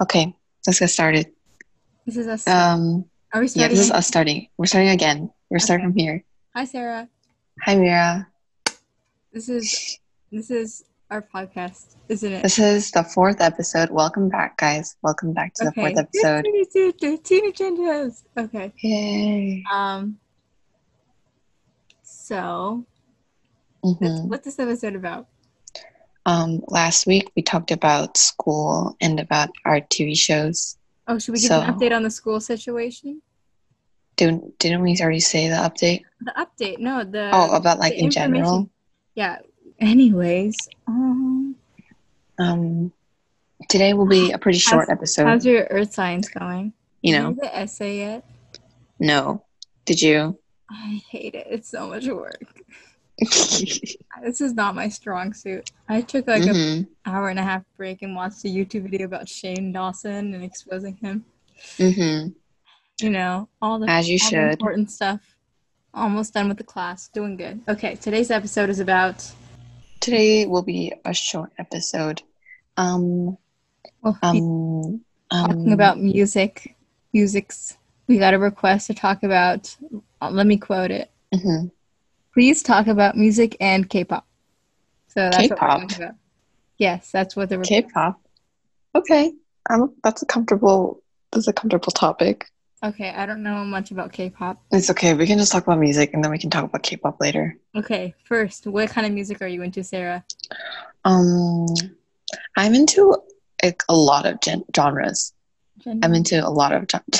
Okay, let's get started. This is us. Um, Are we starting? yeah, this is us starting. We're starting again. We're starting from here. Hi, Sarah. Hi, Mira. This is this is our podcast, isn't it? This is the fourth episode. Welcome back, guys. Welcome back to the fourth episode. Teeny changes. Okay. Yay. Um. So, Mhm. what's this episode about? Um, last week we talked about school and about our TV shows. Oh, should we give an update on the school situation? Didn't didn't we already say the update? The update? No, the oh, about like in general. yeah. Anyways, um, Um, today will be a pretty short episode. how's your earth science going? you Did know, do the essay yet? no. Did you? I hate it. It's so much work. This is not my strong suit. I took like Mhm. an hour and a half break and watched a YouTube video about Shane Dawson and exposing him. Mhm. You know, all the, As you the should. important stuff. Almost done with the class. Doing good. Okay, today's episode is about Today will be a short episode. Um, well, um, talking um, about music. Musics. We got a request to talk about. let me quote it. mhm. Please talk about music and K-pop. So that's what we're K-pop? talking about. Yes, that's what the K-pop. Okay, um, that's a comfortable. That's a comfortable topic. Okay, I don't know much about K-pop. It's okay. We can just talk about music, and then we can talk about K-pop later. Okay, first, what kind of music are you into, Sarah? Um, I'm into like a lot of gen- genres. I'm into a lot of gen-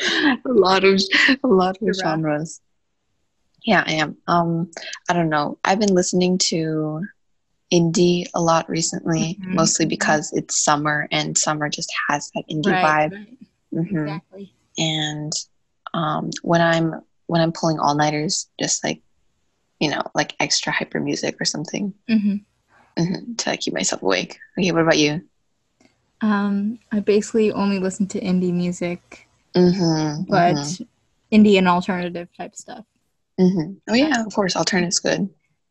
a lot of a lot of genres. Yeah, I am. Um, I don't know. I've been listening to indie a lot recently, Mhm. mostly because it's summer and summer just has that indie right, vibe. right, hmm exactly. And um, when I'm when I'm pulling all nighters, just like you know, like extra hyper music or something hmm hmm to keep myself awake. Okay, what about you? Um, I basically only listen to indie music, Mm-hmm. but indie and alternative type stuff. Hmm Oh yeah, of course. Alternative's good.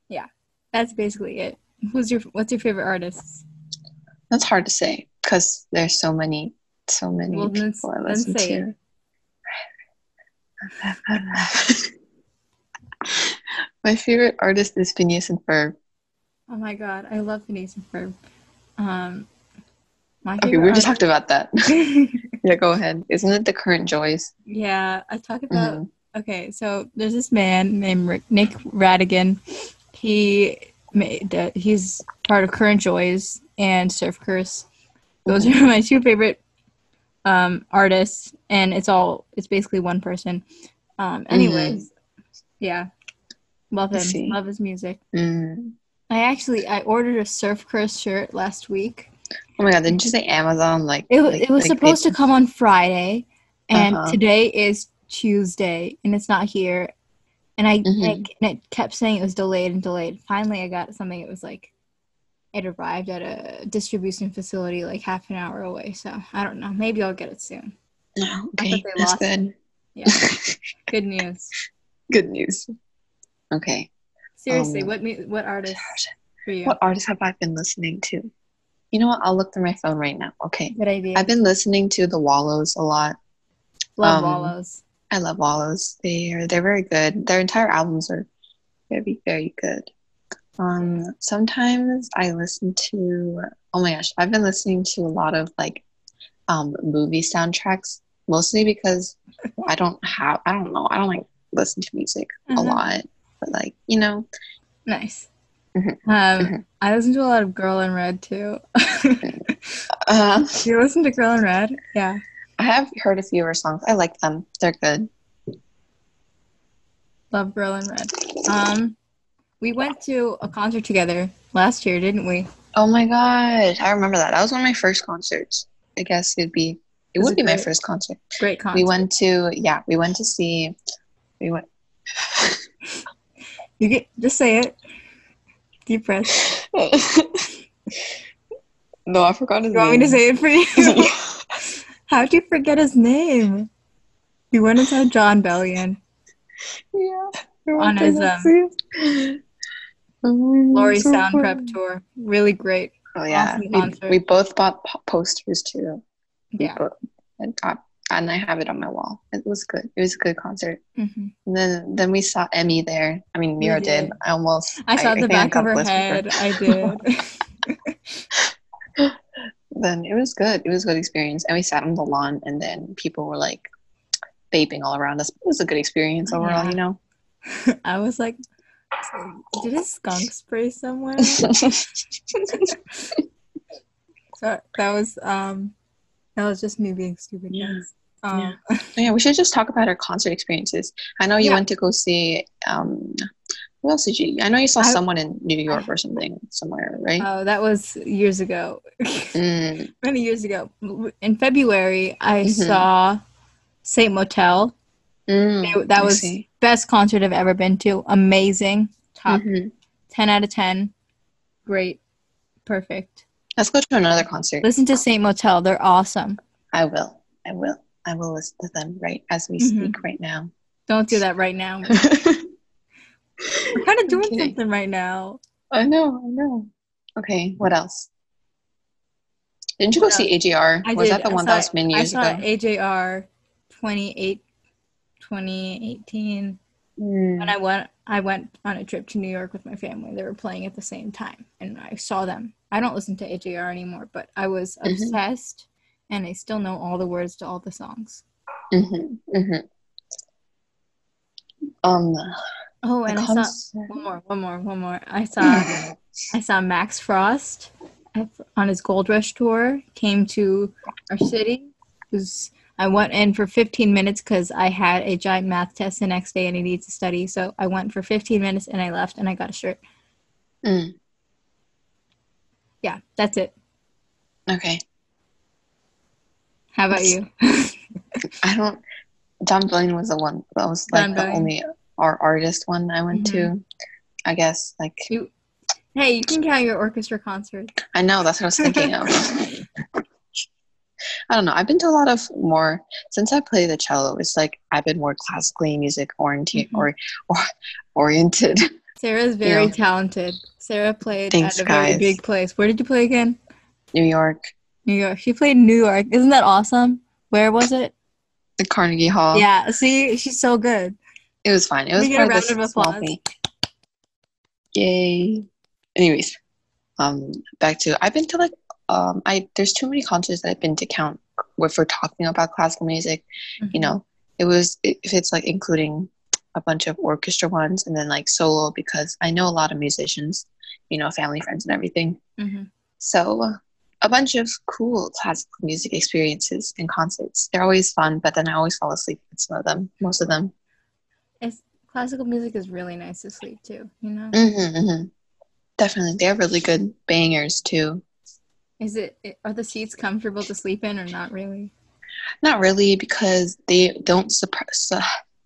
Yeah, that's basically it. Who's your What's your favorite artist? That's hard to say because there's so many, so many Well, people I listen say to. My favorite artist is Phineas and Ferb. Oh my god, I love Phineas and Ferb. Um, my Okay, we just talked about that. yeah, go ahead. Isn't it the Current Joys? yeah, I talk about Mhm. Okay, so there's this man named Rick, Nick Rattigan. He made uh, he's part of Current Joys and Surf Curse. Those are my two favorite um, artists, and it's all it's basically one person. Um, anyways, yeah, love him. Love his music. Mm. I actually I ordered a Surf Curse shirt last week. Oh my god! Didn't you say Amazon? Like It, like- it was like supposed to come on Friday, and Uh-huh. today is Tuesday, and it's not here. And I Mhm. like, and it kept saying it was delayed and delayed. Finally, I got something. It was like it arrived at a distribution facility like half an hour away. So I don't know. Maybe I'll get it soon. Oh, I okay, they that's lost good. Yeah, good news. good news. Okay, Seriously, Um, what mu- what artist for you? what artists have I been listening to? You know what? I'll look through my phone right now. Okay, Good idea. I've been listening to the Wallows a lot. Love um, Wallows. I love Wallows. They are they're very good. Their entire albums are very very good. Um, sometimes I listen to. Oh my gosh, I've been listening to a lot of like um movie soundtracks, mostly because I don't have. I don't know. I don't like listen to music a Mhm. lot, but like you know. Nice. Mhm. Um, Mhm. I listen to a lot of Girl in Red too. Uh, you listen to Girl in Red? Yeah. I have heard a few of her songs. I like them. They're good. Love Girl in Red. Um, we went to a concert together last year, didn't we? Oh my gosh, I remember that. That was one of my first concerts. I guess it'd be. It would be my first concert. Great concert. We went to yeah, we went to see. We went. You get just say it. Deep breath. no, I forgot his You want me to say it for you? How'd you forget his name? We went inside Jon Bellion. yeah. On his, um, um, Glory Sound Prep tour. Really great. Oh yeah, Awesome we, we both bought po- posters too. Yeah. and, got- and I have it on my wall. It was good. It was a good concert. hmm And then then we saw Emmy there. I mean, Mira did. did. I almost. I saw the I back of her head. I did. Then it was good. It was a good experience, and we sat on the lawn, and then people were like vaping all around us. It was a good experience overall, Yeah. you know. I was like, did a skunk spray somewhere? So that was um that was just me being stupid. Yeah. guys. Um, Yeah. yeah, we should just talk about our concert experiences. I know you Yeah. went to go see. um Who else did you? I know you saw I- someone in New York or something somewhere, right? Oh, that was years ago. Mm, Many years ago. In February, I Mhm. saw Saint Motel. mm, They- that I was see. best concert I've ever been to. Amazing. Top Mhm. 10 out of 10. Great. Perfect. Let's go to another concert. Listen to Saint Motel. They're awesome. I will. I will. I will listen to them right as we Mhm. speak right now. Don't do that right now. We're kind of doing Okay. something right now. I know. I know. Okay. What else? Didn't you go see AJR? I was did. that the I one saw- that was many years I saw ago? AJR 28, 2018. Mm. When I went, I went on a trip to New York with my family. They were playing at the same time, and I saw them. I don't listen to AJR anymore, but I was Mhm. obsessed, and I still know all the words to all the songs. hmm hmm Um, Oh, and I saw one more, one more, one more. I saw, I saw Max Frost on his Gold Rush tour. Came to our city. It was I went in for 15 minutes because I had a giant math test the next day and I needed to study. So I went for 15 minutes and I left and I got a shirt. Mm, Yeah, that's it. okay. How about you? I don't. John Blaine was the one that was like John the Blaine. only our artist one I went to. I guess like you, hey, you can count your orchestra concert. I know that's what I was thinking of. I don't know. I've been to a lot of more since I play the cello. It's like I've been more classically music oriented Mhm. or, or oriented. Sarah's very Yeah. talented. Sarah played Thanks, at a very big place. Where did you play again? New York, New York. She played New York. Isn't that awesome? Where was it? the Carnegie Hall. Yeah. See, she's so good. It was fine. It was We get a part of of small applause. thing. Yay! Anyways, um, back to I've been to like um I there's too many concerts that I've been to count if we're talking about classical music. Mm-hmm. you know it was if it's like including a bunch of orchestra ones and then like solo because i know a lot of musicians you know family friends and everything hmm so a bunch of cool classical music experiences and concerts they're always fun but then i always fall asleep at some of them most of them It's classical music is really nice to sleep to. You know, hmm hmm definitely They have really good bangers too is it are the seats comfortable to sleep in or not really? not really because they don't support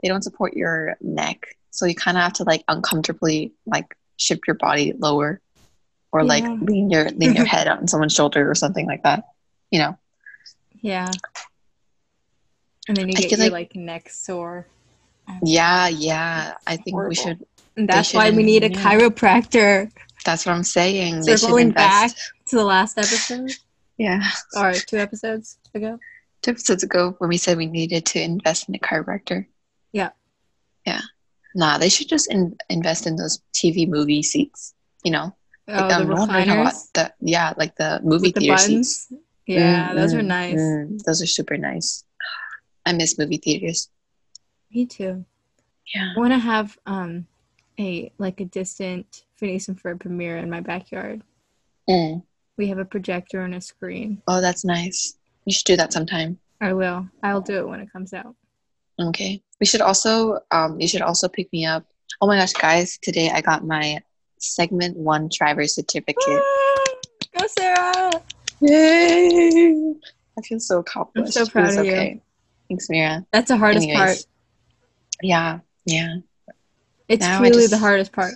they don't support your neck so you kind of have to like uncomfortably like shift your body lower or like lean your lean your head on someone's shoulder or something like that you know Yeah. And then you I get your like- like neck sore. Yeah yeah i think we should And that's why we need a chiropractor. that's what i'm saying they should Circling back invest to the last episode yeah or two episodes ago. two episodes ago when we said we needed to invest in a chiropractor Yeah. yeah nah they should just in, invest in those tv movie seats you know Oh, um, the how recliners the yeah like the movie with the theater seats. Yeah, Mm, those are mm, nice. mm. those are super nice. I miss movie theaters. Me too. Yeah. I want to have um a like a distant Phineas and Ferb premiere in my backyard. Mm. We have a projector and a screen. Oh, that's nice. You should do that sometime. I will. I'll do it when it comes out. Okay. We should also um you should also pick me up. Oh my gosh, guys, today I got my segment one driver certificate. Go Sarah! Yay! I feel so accomplished. I'm so proud of you. okay. Thanks, Mira. That's the hardest Anyways. part. Yeah, yeah. It's Now truly just- the hardest part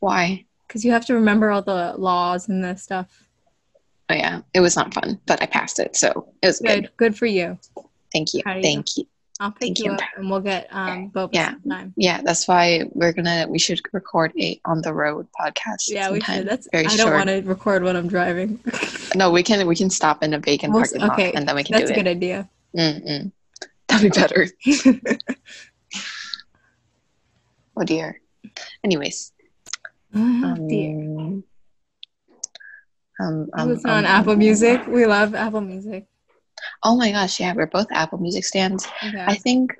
Why? because you have to remember all the laws and the stuff. Oh yeah. It was not fun, but I passed it, so it was good. Good, good for you. Thank you. Thank you. I'll pick Thank you you. up and we'll get um boba Yeah. sometime. Yeah, that's why we're gonna we should record a on the road podcast. Yeah, we sometime. should. That's very I don't want to record when I'm driving. No, we can we can stop in a vacant We'll- parking lot okay, and then we can That's do a good idea. Mm-mm. That'd be better. Oh dear. Anyways, Oh, um, dear. um, um, I listen um, on Apple Music. We love Apple Music. Oh my gosh, yeah, we're both Apple Music stans. Okay. I think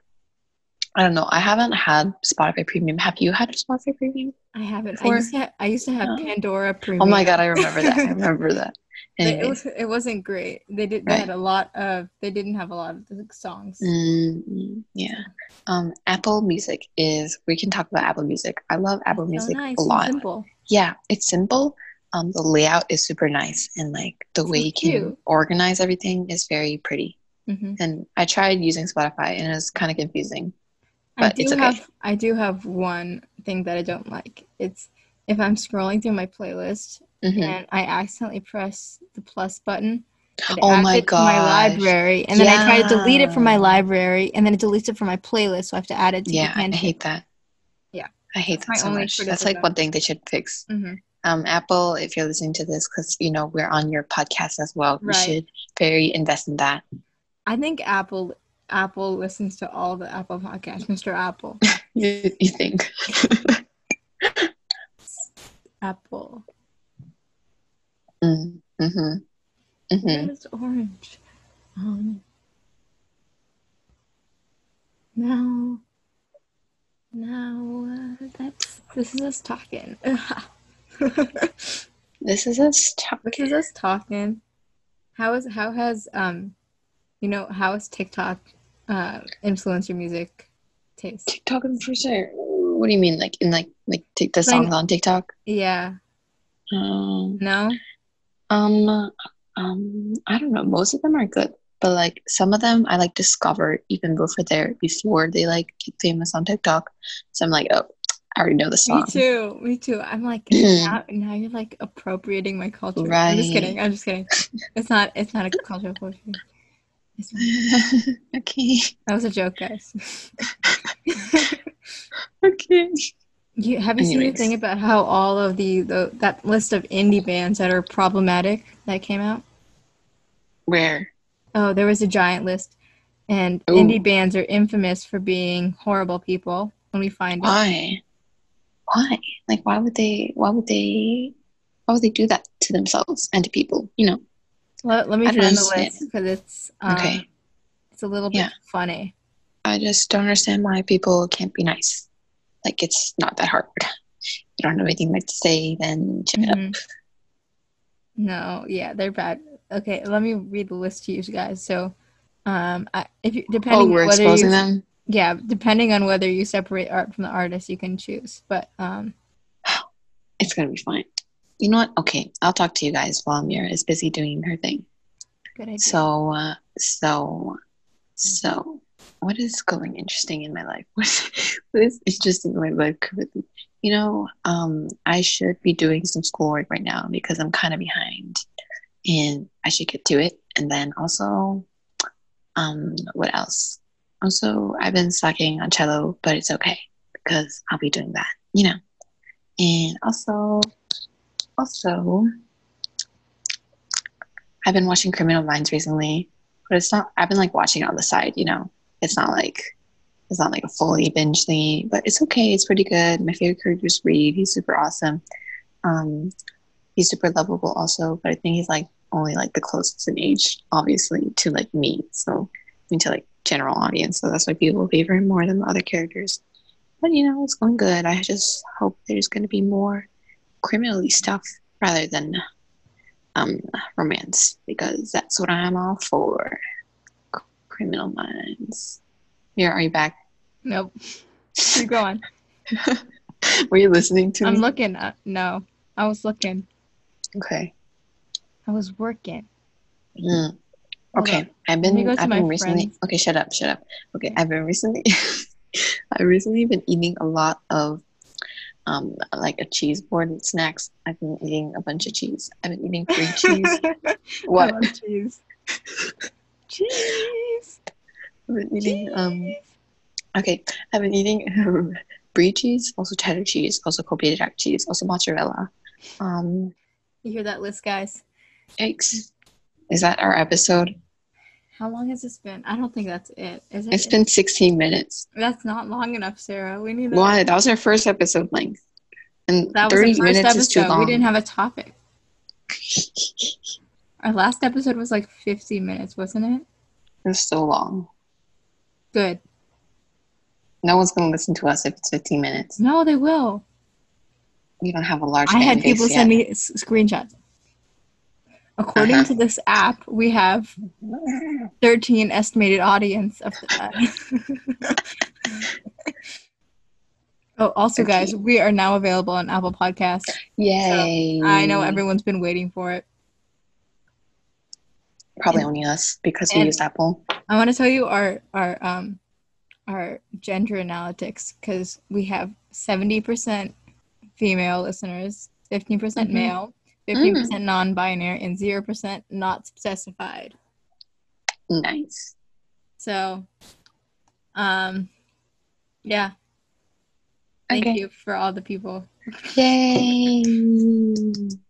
I don't know. I haven't had Spotify Premium. Have you had Spotify Premium? I haven't. I used to. Ha- I used to have Oh. Pandora Premium. Oh my god, I remember that. I remember that. Anyway, It, was, it wasn't great. They did. They Right. had a lot of. They didn't have a lot of the songs. Mm, yeah. Um, Apple Music is. We can talk about Apple Music. I love Apple So Music nice a lot. Simple. Yeah, it's simple. Um, the layout is super nice, and like the So way you can organize everything is very pretty. hmm And I tried using Spotify, and it was kind of confusing. I But do it's okay. have. I do have one thing that I don't like. It's if I'm scrolling through my playlist Mhm. and I accidentally press the plus button. Oh my to my library, and then I try to delete it from my library, and then it deletes it from my playlist. So I have to add it to Yeah, I hate that. Yeah. I hate That's that so much. That's like one thing they should fix. hmm Um, Apple, if you're listening to this, because you know we're on your podcast as well, you Right. should very invest in that. I think Apple Apple listens to all the Apple podcasts. Mr. Apple, You, you think? Apple. Mm, mm-hmm. Mm-hmm. Orange? Um. Now. Now uh, that's this is us talking. this This is a stop. is us talking. How is how has um, you know how has TikTok uh influenced your music taste? TikTok in for sure. What do you mean, like in like like take the Like- songs on TikTok? Yeah. Um, No. Um, um, I don't know. Most of them are good, but like some of them I like discovered even before they before they like get famous on TikTok. So I'm like, oh, I already know the song. Me too. Me too. I'm like now, now you're like appropriating my culture. Right. I'm just kidding. I'm just kidding. It's not. It's not a cultural appropriation. Okay. That was a joke, guys. Okay. You, have you seen the thing about how all of the, the that list of indie bands that are problematic that came out? Where? Oh, there was a giant list, and Ooh. indie bands are infamous for being horrible people. When we find it, Why? Why? Like, why would they? Why would they? Why would they do that to themselves and to people? You know. let, let me I find the list because it's um, Okay. It's a little bit Yeah. funny. I just don't understand why people can't be nice. Like, it's not that hard. You don't have anything nice to say, then shut up. Mhm. No, yeah, they're bad. Okay, let me read the list to you guys. So, um, I, if you, depending Oh, we're whether exposing you, them. yeah, depending on whether you separate art from the artist, you can choose. But um, It's gonna be fine. You know what? Okay, I'll talk to you guys while Mira is busy doing her thing. good idea. So, uh, so, so, what is going interesting in my life? What is, what is interesting in my life currently? You know, um, I should be doing some schoolwork right now because I'm kind of behind, and I should get to it. And then also, um, what else? Also, I've been slacking on cello, but it's okay because I'll be doing that. You know, and also, also. I've been watching Criminal Minds recently, but it's not. I've been like watching it on the side. You know, it's not like it's not like a fully binge thing, but it's okay. It's pretty good. My favorite character is Reid. He's super awesome. Um, he's super lovable also, but I think he's like only like the closest in age, obviously, to like me. So, I mean, to like general audience. So that's why people favor him more than the other characters. But you know, it's going good. I just hope there's going to be more criminally stuff rather than um, romance because that's what I'm all for. C- Criminal Minds. Here, are you back? nope. Keep going. Were you listening to I'm me? looking. Uh, no, I was looking. okay. I was working. Mm. Okay. I've been. I've my been recently. friends. Okay, shut up. Shut up. Okay, I've been recently. I've recently been eating a lot of, um, like a cheese board and snacks. I've been eating a bunch of cheese. I've been eating free cheese. I what? love cheese. Cheese. I've been eating um okay, I've been eating brie cheese, also cheddar cheese, also Colby jack cheese, also mozzarella. Um You hear that list, guys? yikes. Is that our episode? How long has this been? I don't think that's it. Is it? It's been 16 minutes. That's not long enough, Sarah. We need. Why? That was our first episode length. And That was 30 the first minutes is too episode. long. We didn't have a topic. Our last episode was like 50 minutes, wasn't it? It's so long. Good. No one's going to listen to us if it's 15 minutes. No, they will. We don't have a large I had people yet. send me s- screenshots. According Uh-huh. to this app, we have 13 estimated audience of that. oh, also, guys, we are now available on Apple Podcasts. Yay. I know everyone's been waiting for it. Probably only us because we And- use Apple. I want to tell you our our um our gender analytics because we have 70% female listeners, 15% Mhm. male, 15% non-binary, and 0% not specified. Nice. So, um, yeah. Thank Okay. you for all the people. Yay.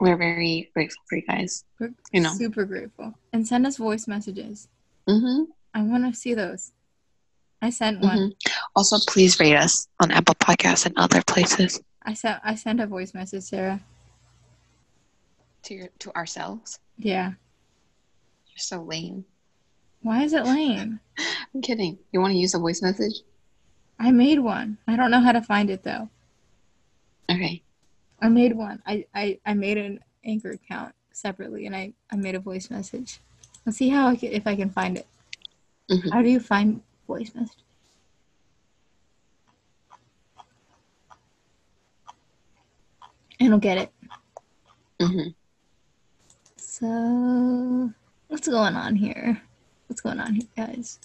We're very grateful for you guys. We're You know. super grateful. And send us voice messages. hmm I want to see those. I sent one. hmm Also, please rate us on Apple Podcasts and other places. I sent I sent a voice message, Sarah. To your, to ourselves. Yeah. You're so lame. Why is it lame? I'm kidding. You want to use a voice message? I made one. I don't know how to find it though. Okay. I made one. I, I, I made an anchor account separately and I, I made a voice message. Let's see how I can, if I can find it. Mhm. How do you find voice message? And I'll get it. hmm So what's going on here? What's going on here, guys?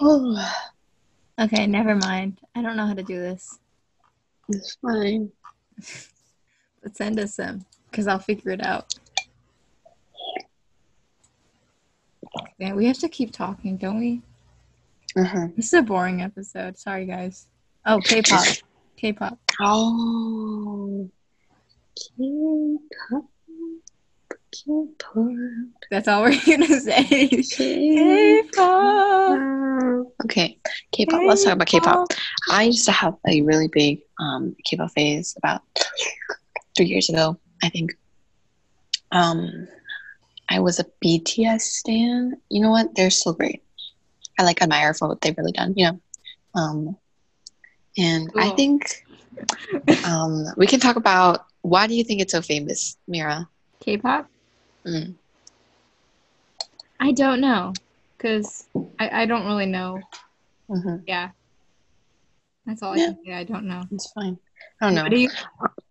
Oh. Okay, never mind. I don't know how to do this. It's fine. But send us some, because I'll figure it out. Yeah, we have to keep talking, don't we? Uh-huh. This is a boring episode. Sorry, guys. Oh, K-pop. K-pop. Oh. K-pop. K-pop. That's all we're gonna say. K-pop. Okay, K-pop. Let's talk about K-pop. I used to have a really big um, K-pop phase about three years ago, I think. Um, I was a BTS stan. You know what? They're still great. I like admire for what they've really done. You know, um, and I think um, we can talk about why do you think it's so famous, Mira? K-pop? Mm. I don't know, cause I, I don't really know. hmm Yeah, that's all I can say. I don't know. It's fine. I don't know. You?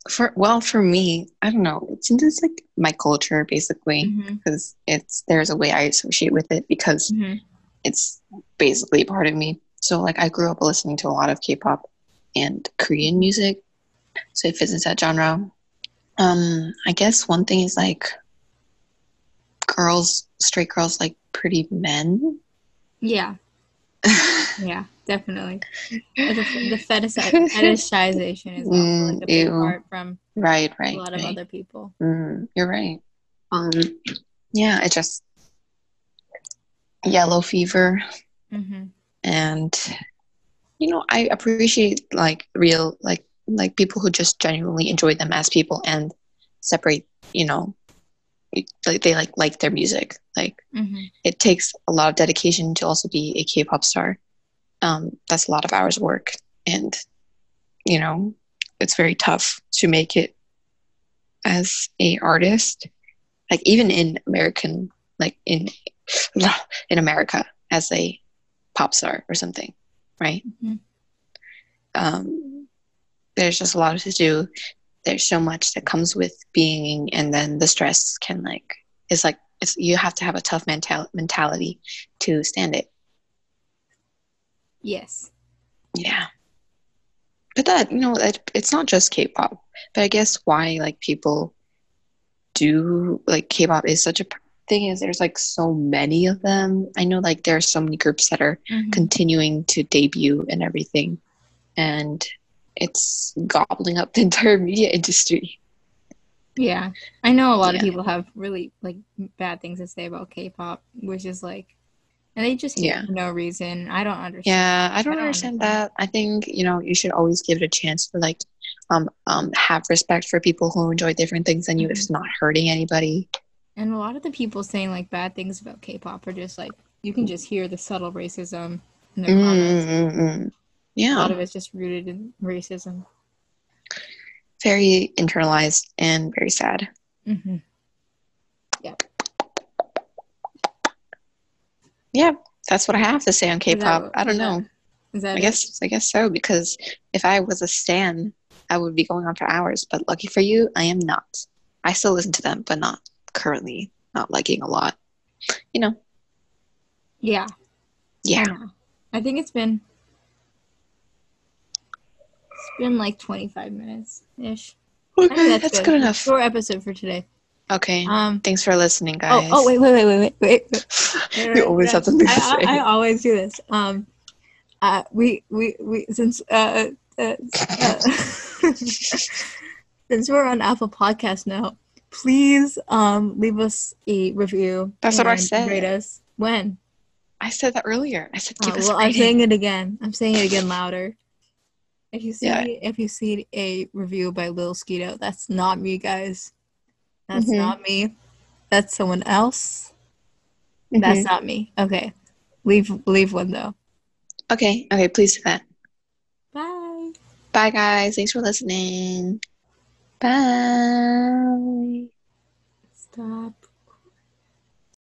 For well, for me, I don't know. It seems it's like my culture basically because it's there's a way I associate with it because mhm. it's basically part of me. So like I grew up listening to a lot of K-pop and Korean music, so it fits into that genre. Um, I guess one thing is like girls, straight girls like pretty men. Yeah, yeah, definitely. The, the fetish, fetishization is also like a big Mm, part from right, right, a right. lot of other people. Mm, you're right. Um, yeah, it just yellow fever, hmm and you know, I appreciate like real, like like people who just genuinely enjoy them as people and separate. You know, like they like like their music. Like hmm it takes a lot of dedication to also be a K-pop star. Um, that's a lot of hours work, and you know, it's very tough to make it as a artist. Like even in American, like in in America as a pop star or something, right? Mhm. Um, there's just a lot to do. There's so much that comes with being, and then the stress can like it's like it's you have to have a tough mental mentality to stand it. Yes. Yeah. But that, you know, it, it's not just K-pop. But I guess why like people do like K-pop is such a thing is, there's like so many of them. I know like there are so many groups that are Mhm. continuing to debut and everything, and it's gobbling up the entire media industry. Yeah, I know a lot Yeah. of people have really like bad things to say about K-pop, which is like, and they just Yeah. no reason. I don't understand. Yeah, I don't don't understand understand. that. I think you know you should always give it a chance for like, um, um, have respect for people who enjoy different things than you if it's not hurting anybody. And a lot of the people saying like bad things about K-pop are just like you can just hear the subtle racism in their comments. Mm-mm-mm. A lot Yeah, of it's just rooted in racism. very internalized and very sad. hmm Yeah, that's what I have to say on K-pop. I don't know. Is that I it? guess I guess so because if I was a stan, I would be going on for hours. But lucky for you, I am not. I still listen to them, but not currently. Not liking a lot. You know. Yeah. Yeah. I. I think it's been been like 25 minutes ish. Okay, that's good enough. Short episode for today. Okay. Um. Thanks for listening, Oh, guys. oh, wait, wait, wait, wait, wait, wait. we always have something to I, say. I, I always do this. Um, uh, we, we, we, since, uh, uh, uh since we're on Apple Podcast now, please, um, leave us a review. That's what I said. Rate us. When? I said that earlier. I said Uh, give us well, I'm saying it again. I'm saying it again louder. If you see, Yeah. if you see a review by Lil Skeeto, that's not me, guys. That's Mhm. not me. That's someone else. Mhm. That's not me. Okay. Leave leave one though. Okay. Okay. Please do that. Bye. Bye, guys. Thanks for listening. Bye. Stop